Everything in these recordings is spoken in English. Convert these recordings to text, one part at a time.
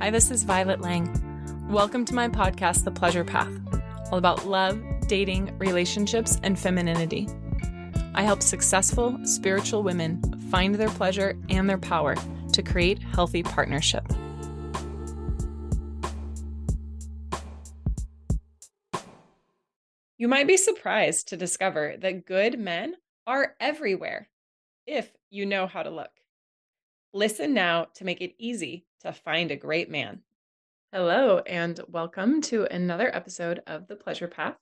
Hi, this is Violet Lang. Welcome to my podcast, The Pleasure Path, all about love, dating, relationships, and femininity. I help successful spiritual women find their pleasure and their power to create healthy partnership. You might be surprised to discover that good men are everywhere if you know how to look. Listen now to make it easy to find a great man. Hello, and welcome to another episode of The Pleasure Path,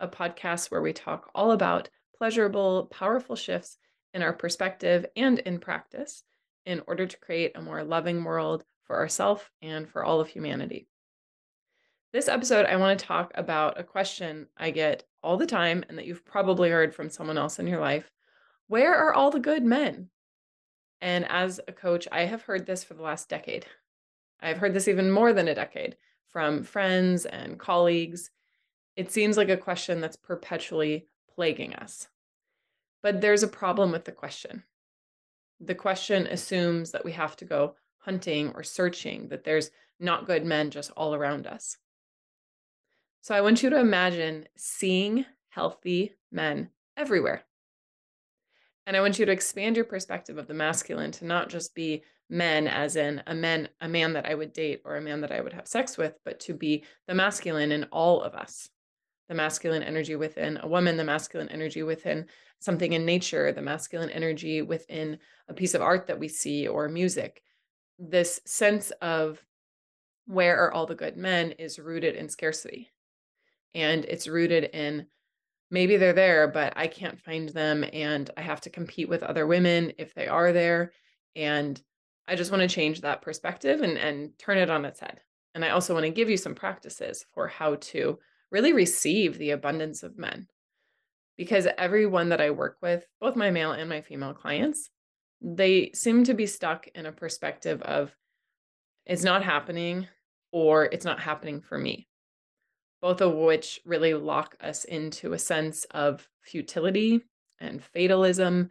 a podcast where we talk all about pleasurable, powerful shifts in our perspective and in practice in order to create a more loving world for ourselves and for all of humanity. This episode, I want to talk about a question I get all the time and that you've probably heard from someone else in your life. Where are all the good men? And as a coach, I have heard this for the last decade. I've heard this even more than a decade from friends and colleagues. It seems like a question that's perpetually plaguing us. But there's a problem with the question. The question assumes that we have to go hunting or searching, that there's not good men just all around us. So I want you to imagine seeing healthy men everywhere. And I want you to expand your perspective of the masculine to not just be men as in a man a man that I would date or a man that I would have sex with, but to be the masculine in all of us. The masculine energy within a woman, the masculine energy within something in nature, the masculine energy within a piece of art that we see or music. This sense of where are all the good men is rooted in scarcity and it's rooted in maybe they're there, but I can't find them and I have to compete with other women if they are there. And I just want to change that perspective and, and turn it on its head. And I also want to give you some practices for how to really receive the abundance of men. Because everyone that I work with, both my male and my female clients, they seem to be stuck in a perspective of it's not happening or it's not happening for me both of which really lock us into a sense of futility and fatalism.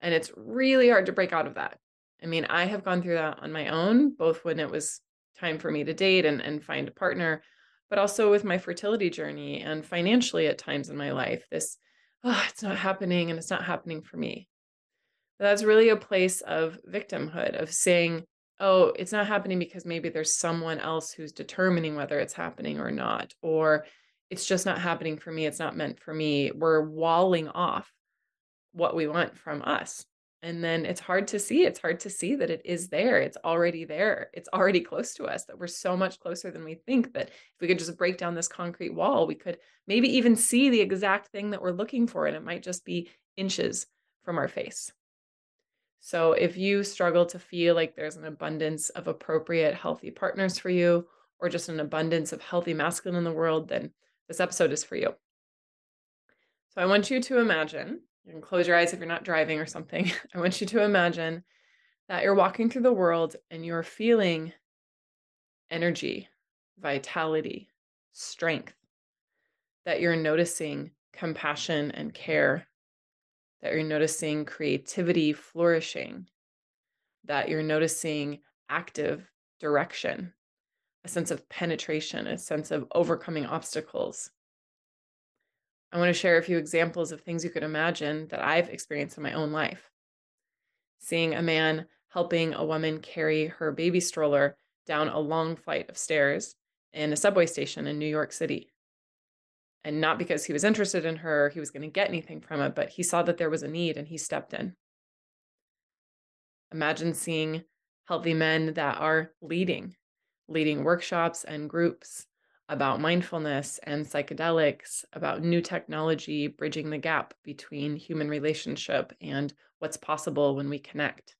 And it's really hard to break out of that. I mean, I have gone through that on my own, both when it was time for me to date and, and find a partner, but also with my fertility journey and financially at times in my life. This, oh, it's not happening and it's not happening for me. But that's really a place of victimhood, of saying, oh, it's not happening because maybe there's someone else who's determining whether it's happening or not, or it's just not happening for me. It's not meant for me. We're walling off what we want from us. And then it's hard to see. It's hard to see that it is there. It's already there. It's already close to us, that we're so much closer than we think. That if we could just break down this concrete wall, we could maybe even see the exact thing that we're looking for. And it might just be inches from our face. So if you struggle to feel like there's an abundance of appropriate, healthy partners for you, or just an abundance of healthy masculine in the world, then this episode is for you. So I want you to imagine, you can close your eyes if you're not driving or something. I want you to imagine that you're walking through the world and you're feeling energy, vitality, strength, that you're noticing compassion and care that you're noticing creativity flourishing, that you're noticing active direction, a sense of penetration, a sense of overcoming obstacles. I want to share a few examples of things you could imagine that I've experienced in my own life. Seeing a man helping a woman carry her baby stroller down a long flight of stairs in a subway station in New York City and not because he was interested in her, he was going to get anything from it, but he saw that there was a need and he stepped in. Imagine seeing healthy men that are leading, leading workshops and groups about mindfulness and psychedelics, about new technology bridging the gap between human relationship and what's possible when we connect,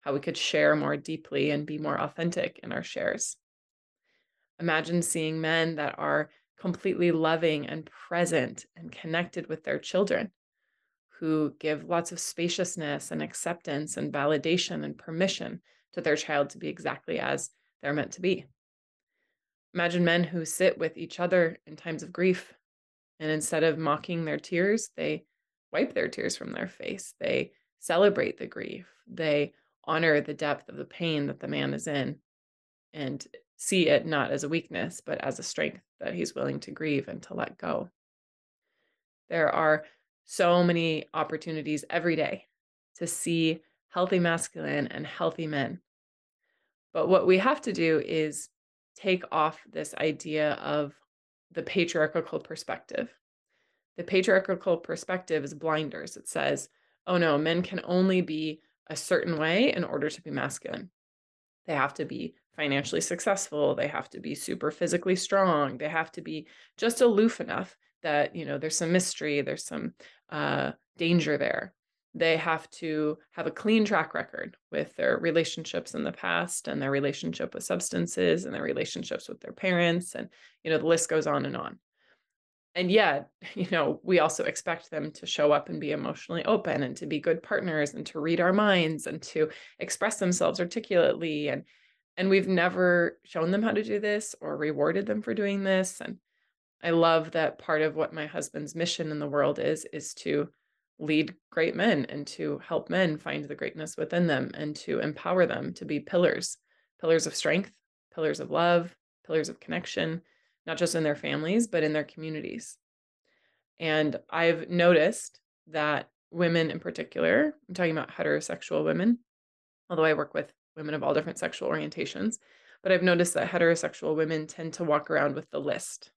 how we could share more deeply and be more authentic in our shares. Imagine seeing men that are completely loving and present and connected with their children, who give lots of spaciousness and acceptance and validation and permission to their child to be exactly as they're meant to be. Imagine men who sit with each other in times of grief, and instead of mocking their tears, they wipe their tears from their face. They celebrate the grief. They honor the depth of the pain that the man is in. and see it not as a weakness, but as a strength that he's willing to grieve and to let go. There are so many opportunities every day to see healthy masculine and healthy men. But what we have to do is take off this idea of the patriarchal perspective. The patriarchal perspective is blinders. It says, oh no, men can only be a certain way in order to be masculine. They have to be financially successful. They have to be super physically strong. They have to be just aloof enough that, you know, there's some mystery, there's some uh, danger there. They have to have a clean track record with their relationships in the past and their relationship with substances and their relationships with their parents. And, you know, the list goes on and on and yet you know we also expect them to show up and be emotionally open and to be good partners and to read our minds and to express themselves articulately and and we've never shown them how to do this or rewarded them for doing this and i love that part of what my husband's mission in the world is is to lead great men and to help men find the greatness within them and to empower them to be pillars pillars of strength pillars of love pillars of connection not just in their families, but in their communities. And I've noticed that women in particular, I'm talking about heterosexual women, although I work with women of all different sexual orientations, but I've noticed that heterosexual women tend to walk around with the list.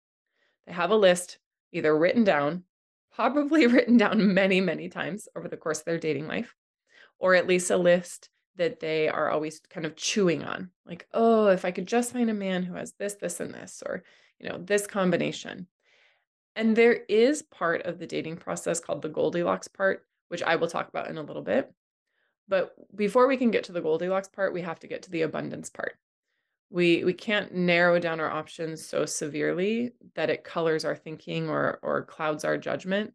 They have a list either written down, probably written down many, many times over the course of their dating life, or at least a list that they are always kind of chewing on. Like, oh, if I could just find a man who has this, this, and this, or you know, this combination. And there is part of the dating process called the Goldilocks part, which I will talk about in a little bit. But before we can get to the Goldilocks part, we have to get to the abundance part. We we can't narrow down our options so severely that it colors our thinking or or clouds our judgment.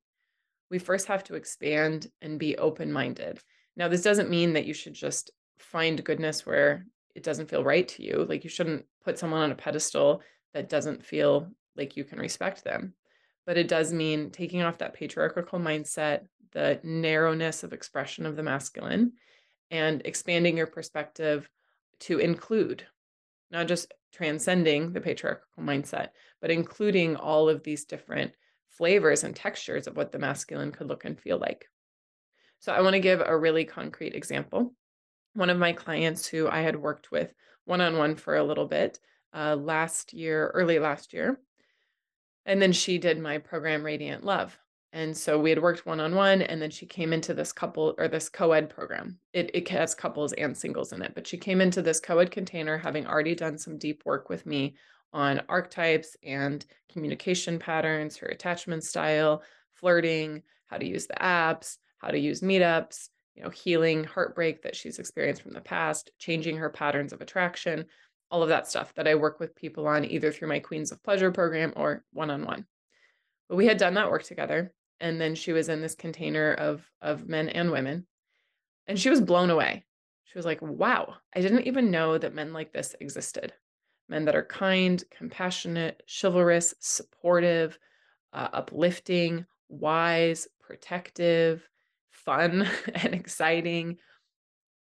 We first have to expand and be open-minded. Now, this doesn't mean that you should just find goodness where it doesn't feel right to you. Like you shouldn't put someone on a pedestal that doesn't feel like you can respect them. But it does mean taking off that patriarchal mindset, the narrowness of expression of the masculine, and expanding your perspective to include not just transcending the patriarchal mindset, but including all of these different flavors and textures of what the masculine could look and feel like. So, I want to give a really concrete example. One of my clients who I had worked with one on one for a little bit uh, last year, early last year. And then she did my program, Radiant Love. And so we had worked one on one, and then she came into this couple or this co ed program. It, it has couples and singles in it, but she came into this co ed container having already done some deep work with me on archetypes and communication patterns, her attachment style, flirting, how to use the apps, how to use meetups, you know, healing heartbreak that she's experienced from the past, changing her patterns of attraction all of that stuff that I work with people on either through my Queens of Pleasure program or one on one. But we had done that work together. And then she was in this container of, of men and women. And she was blown away. She was like, wow, I didn't even know that men like this existed. Men that are kind, compassionate, chivalrous, supportive, uh, uplifting, wise, protective, fun, and exciting.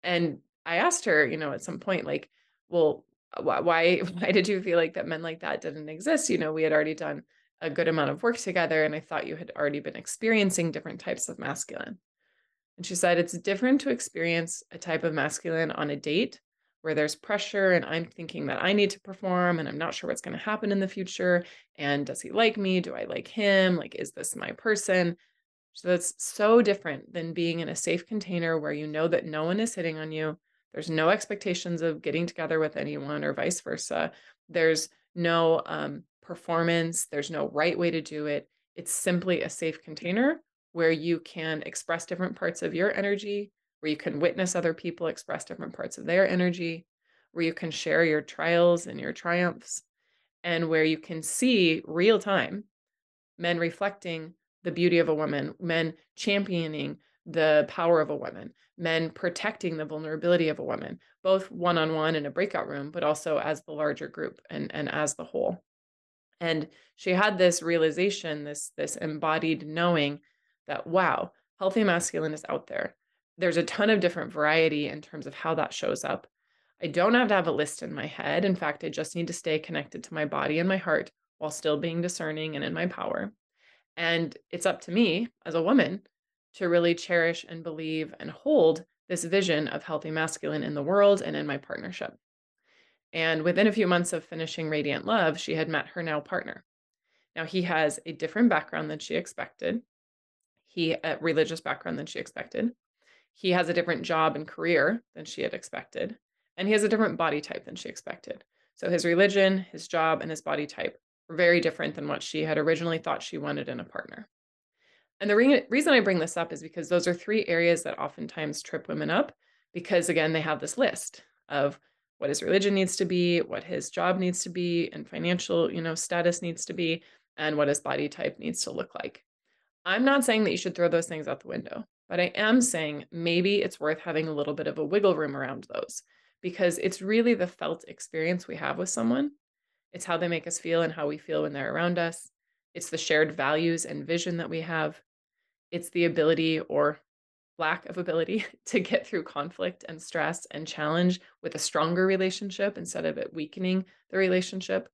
And I asked her, you know, at some point, like, well, why why did you feel like that men like that didn't exist you know we had already done a good amount of work together and i thought you had already been experiencing different types of masculine. And she said it's different to experience a type of masculine on a date where there's pressure and i'm thinking that i need to perform and i'm not sure what's going to happen in the future and does he like me? Do i like him? Like is this my person? So that's so different than being in a safe container where you know that no one is hitting on you there's no expectations of getting together with anyone or vice versa. There's no um, performance, there's no right way to do it. It's simply a safe container where you can express different parts of your energy, where you can witness other people express different parts of their energy, where you can share your trials and your triumphs, and where you can see real time men reflecting the beauty of a woman, men championing the power of a woman, men protecting the vulnerability of a woman, both one on one in a breakout room, but also as the larger group and, and as the whole. And she had this realization, this, this embodied knowing that, wow, healthy masculine is out there. There's a ton of different variety in terms of how that shows up. I don't have to have a list in my head. In fact, I just need to stay connected to my body and my heart while still being discerning and in my power. And it's up to me as a woman to really cherish and believe and hold this vision of healthy masculine in the world and in my partnership. And within a few months of finishing Radiant Love, she had met her now partner. Now, he has a different background than she expected. He a religious background than she expected. He has a different job and career than she had expected, and he has a different body type than she expected. So his religion, his job, and his body type were very different than what she had originally thought she wanted in a partner. And the re- reason I bring this up is because those are three areas that oftentimes trip women up because again they have this list of what his religion needs to be, what his job needs to be, and financial, you know, status needs to be, and what his body type needs to look like. I'm not saying that you should throw those things out the window, but I am saying maybe it's worth having a little bit of a wiggle room around those because it's really the felt experience we have with someone. It's how they make us feel and how we feel when they're around us. It's the shared values and vision that we have. It's the ability or lack of ability to get through conflict and stress and challenge with a stronger relationship instead of it weakening the relationship.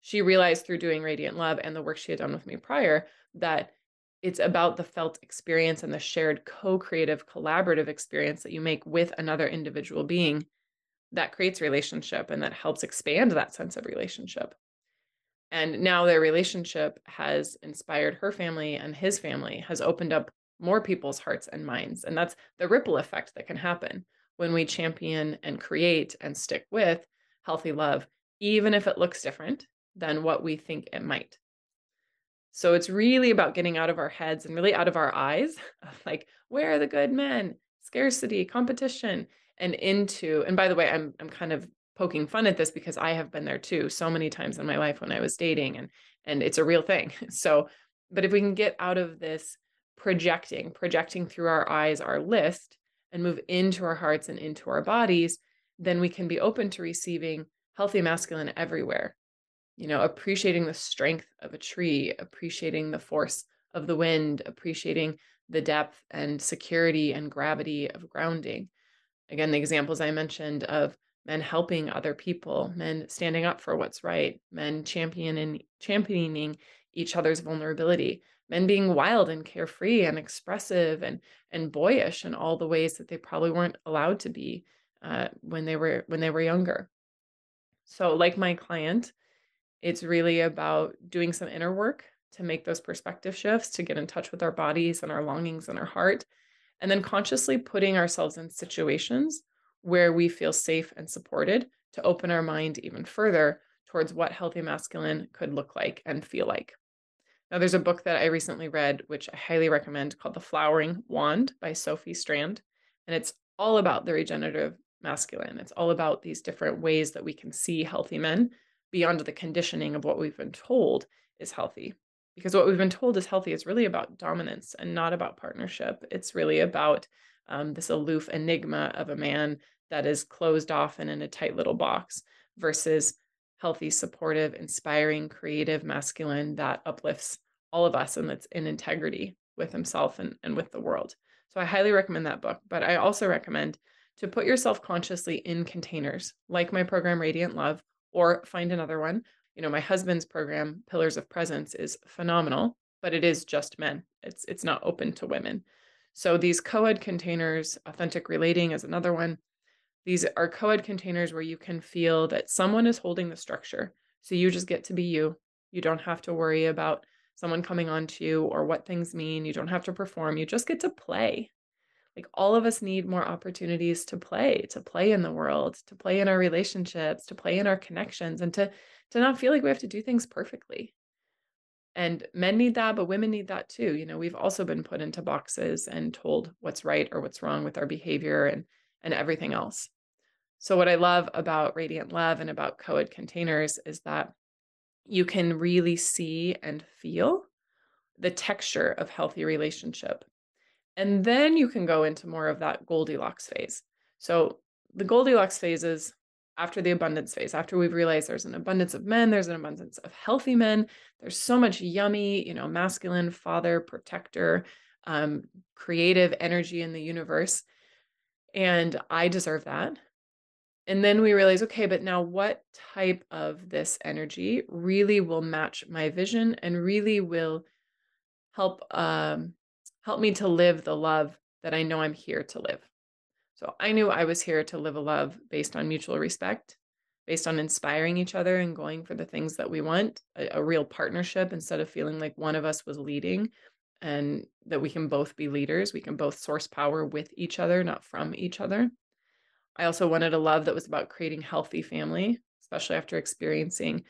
She realized through doing Radiant Love and the work she had done with me prior that it's about the felt experience and the shared co-creative collaborative experience that you make with another individual being that creates relationship and that helps expand that sense of relationship and now their relationship has inspired her family and his family has opened up more people's hearts and minds and that's the ripple effect that can happen when we champion and create and stick with healthy love even if it looks different than what we think it might so it's really about getting out of our heads and really out of our eyes like, where are the good men? Scarcity, competition, and into, and by the way, I'm I'm kind of poking fun at this because I have been there too so many times in my life when I was dating and and it's a real thing. So, but if we can get out of this projecting, projecting through our eyes our list and move into our hearts and into our bodies, then we can be open to receiving healthy masculine everywhere you know, appreciating the strength of a tree, appreciating the force of the wind, appreciating the depth and security and gravity of grounding. Again, the examples I mentioned of men helping other people, men standing up for what's right, men championing championing each other's vulnerability, men being wild and carefree and expressive and and boyish in all the ways that they probably weren't allowed to be uh, when they were when they were younger. So, like my client, it's really about doing some inner work to make those perspective shifts, to get in touch with our bodies and our longings and our heart, and then consciously putting ourselves in situations where we feel safe and supported to open our mind even further towards what healthy masculine could look like and feel like. Now, there's a book that I recently read, which I highly recommend, called The Flowering Wand by Sophie Strand. And it's all about the regenerative masculine. It's all about these different ways that we can see healthy men beyond the conditioning of what we've been told is healthy. Because what we've been told is healthy is really about dominance and not about partnership. It's really about um, this aloof enigma of a man that is closed off and in a tight little box versus healthy, supportive, inspiring, creative, masculine that uplifts all of us and that's in integrity with himself and, and with the world. So I highly recommend that book. But I also recommend to put yourself consciously in containers like my program, Radiant Love, or find another one. You know, my husband's program, Pillars of Presence, is phenomenal, but it is just men. It's it's not open to women. So these co-ed containers, authentic relating is another one. These are co-ed containers where you can feel that someone is holding the structure. So you just get to be you. You don't have to worry about someone coming on to you or what things mean. You don't have to perform. You just get to play like all of us need more opportunities to play to play in the world to play in our relationships to play in our connections and to to not feel like we have to do things perfectly and men need that but women need that too you know we've also been put into boxes and told what's right or what's wrong with our behavior and and everything else so what i love about radiant love and about co-ed containers is that you can really see and feel the texture of healthy relationship and then you can go into more of that Goldilocks phase. So the Goldilocks phase is after the abundance phase, after we've realized there's an abundance of men, there's an abundance of healthy men, there's so much yummy, you know, masculine, father, protector, um, creative energy in the universe. And I deserve that. And then we realize, okay, but now what type of this energy really will match my vision and really will help um, help me to live the love that I know I'm here to live. So I knew I was here to live a love based on mutual respect, based on inspiring each other and going for the things that we want, a, a real partnership instead of feeling like one of us was leading and that we can both be leaders. We can both source power with each other, not from each other. I also wanted a love that was about creating healthy family, especially after experiencing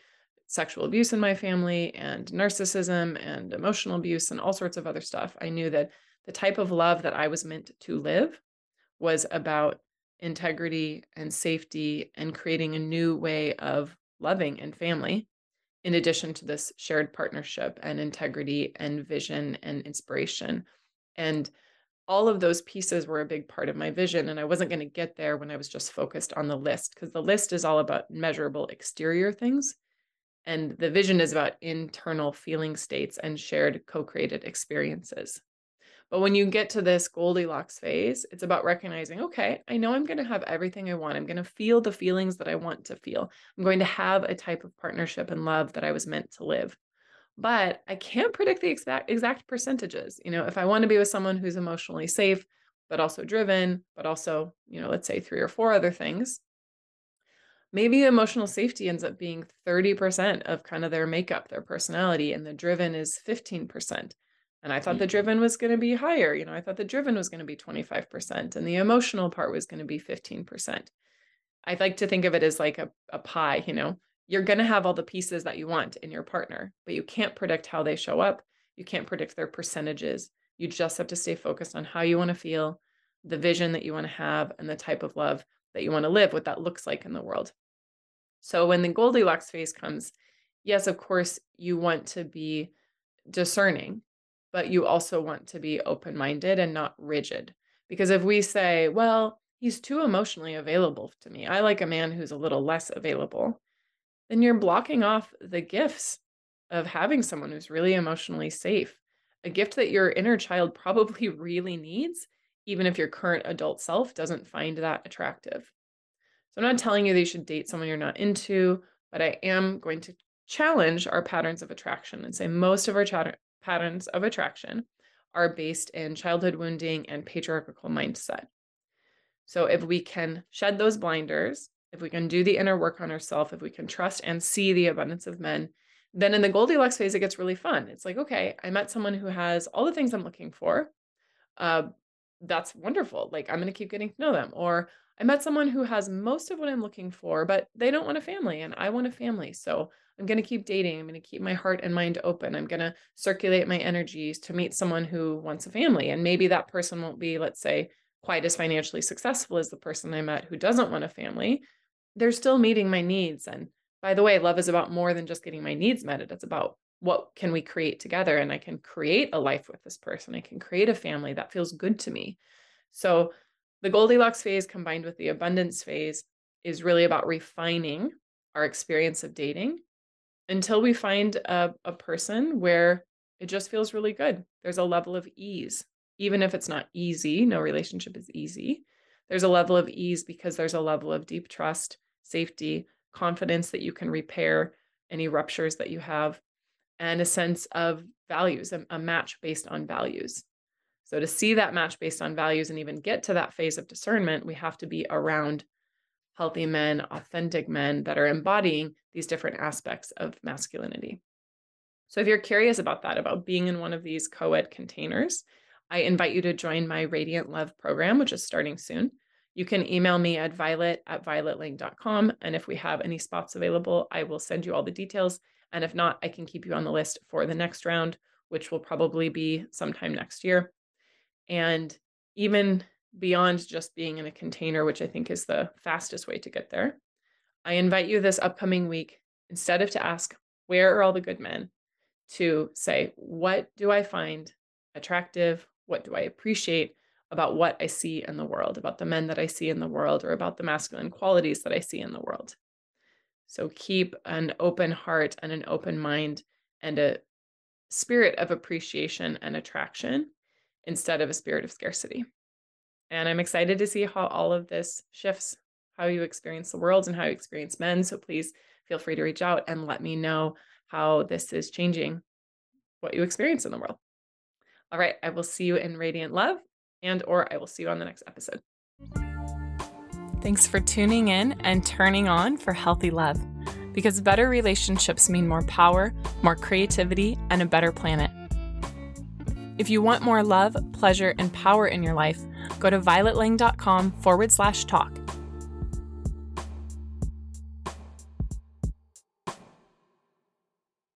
sexual abuse in my family and narcissism and emotional abuse and all sorts of other stuff. I knew that the type of love that I was meant to live was about integrity and safety and creating a new way of loving and family in addition to this shared partnership and integrity and vision and inspiration and all of those pieces were a big part of my vision and i wasn't going to get there when i was just focused on the list because the list is all about measurable exterior things and the vision is about internal feeling states and shared co-created experiences but when you get to this Goldilocks phase, it's about recognizing, okay, I know I'm going to have everything I want. I'm going to feel the feelings that I want to feel. I'm going to have a type of partnership and love that I was meant to live. But I can't predict the exact exact percentages. You know, if I want to be with someone who's emotionally safe, but also driven, but also, you know, let's say three or four other things, maybe emotional safety ends up being 30% of kind of their makeup, their personality, and the driven is 15%. And I thought the mm-hmm. driven was going to be higher. You know, I thought the driven was going to be 25% and the emotional part was going to be 15%. I like to think of it as like a, a pie, you know, you're going to have all the pieces that you want in your partner, but you can't predict how they show up. You can't predict their percentages. You just have to stay focused on how you want to feel, the vision that you want to have, and the type of love that you want to live, what that looks like in the world. So when the Goldilocks phase comes, yes, of course, you want to be discerning but you also want to be open minded and not rigid. Because if we say, well, he's too emotionally available to me, I like a man who's a little less available, then you're blocking off the gifts of having someone who's really emotionally safe, a gift that your inner child probably really needs, even if your current adult self doesn't find that attractive. So I'm not telling you that you should date someone you're not into, but I am going to challenge our patterns of attraction and say most of our patterns of attraction are based in childhood wounding and patriarchal mindset. So if we can shed those blinders, if we can do the inner work on ourselves, if we can trust and see the abundance of men, then in the Goldilocks phase, it gets really fun. It's like, okay, I met someone who has all the things I'm looking for. Uh, that's wonderful. Like, I'm going to keep getting to know them. Or I met someone who has most of what I'm looking for, but they don't want a family and I want a family. So I'm going to keep dating. I'm going to keep my heart and mind open. I'm going to circulate my energies to meet someone who wants a family. And maybe that person won't be, let's say, quite as financially successful as the person I met who doesn't want a family. They're still meeting my needs. And by the way, love is about more than just getting my needs met. It's about what can we create together? And I can create a life with this person. I can create a family that feels good to me. So the Goldilocks phase combined with the abundance phase is really about refining our experience of dating until we find a, a person where it just feels really good. There's a level of ease, even if it's not easy, no relationship is easy. There's a level of ease because there's a level of deep trust, safety, confidence that you can repair any ruptures that you have, and a sense of values, a, a match based on values. So, to see that match based on values and even get to that phase of discernment, we have to be around healthy men, authentic men that are embodying these different aspects of masculinity. So, if you're curious about that, about being in one of these co ed containers, I invite you to join my Radiant Love program, which is starting soon. You can email me at violet at violetlang.com. And if we have any spots available, I will send you all the details. And if not, I can keep you on the list for the next round, which will probably be sometime next year. And even beyond just being in a container, which I think is the fastest way to get there, I invite you this upcoming week, instead of to ask, where are all the good men, to say, what do I find attractive? What do I appreciate about what I see in the world, about the men that I see in the world, or about the masculine qualities that I see in the world? So keep an open heart and an open mind and a spirit of appreciation and attraction instead of a spirit of scarcity. And I'm excited to see how all of this shifts how you experience the world and how you experience men. So please feel free to reach out and let me know how this is changing what you experience in the world. All right, I will see you in radiant love and or I will see you on the next episode. Thanks for tuning in and turning on for healthy love because better relationships mean more power, more creativity, and a better planet. If you want more love, pleasure, and power in your life, go to violetlang.com forward slash talk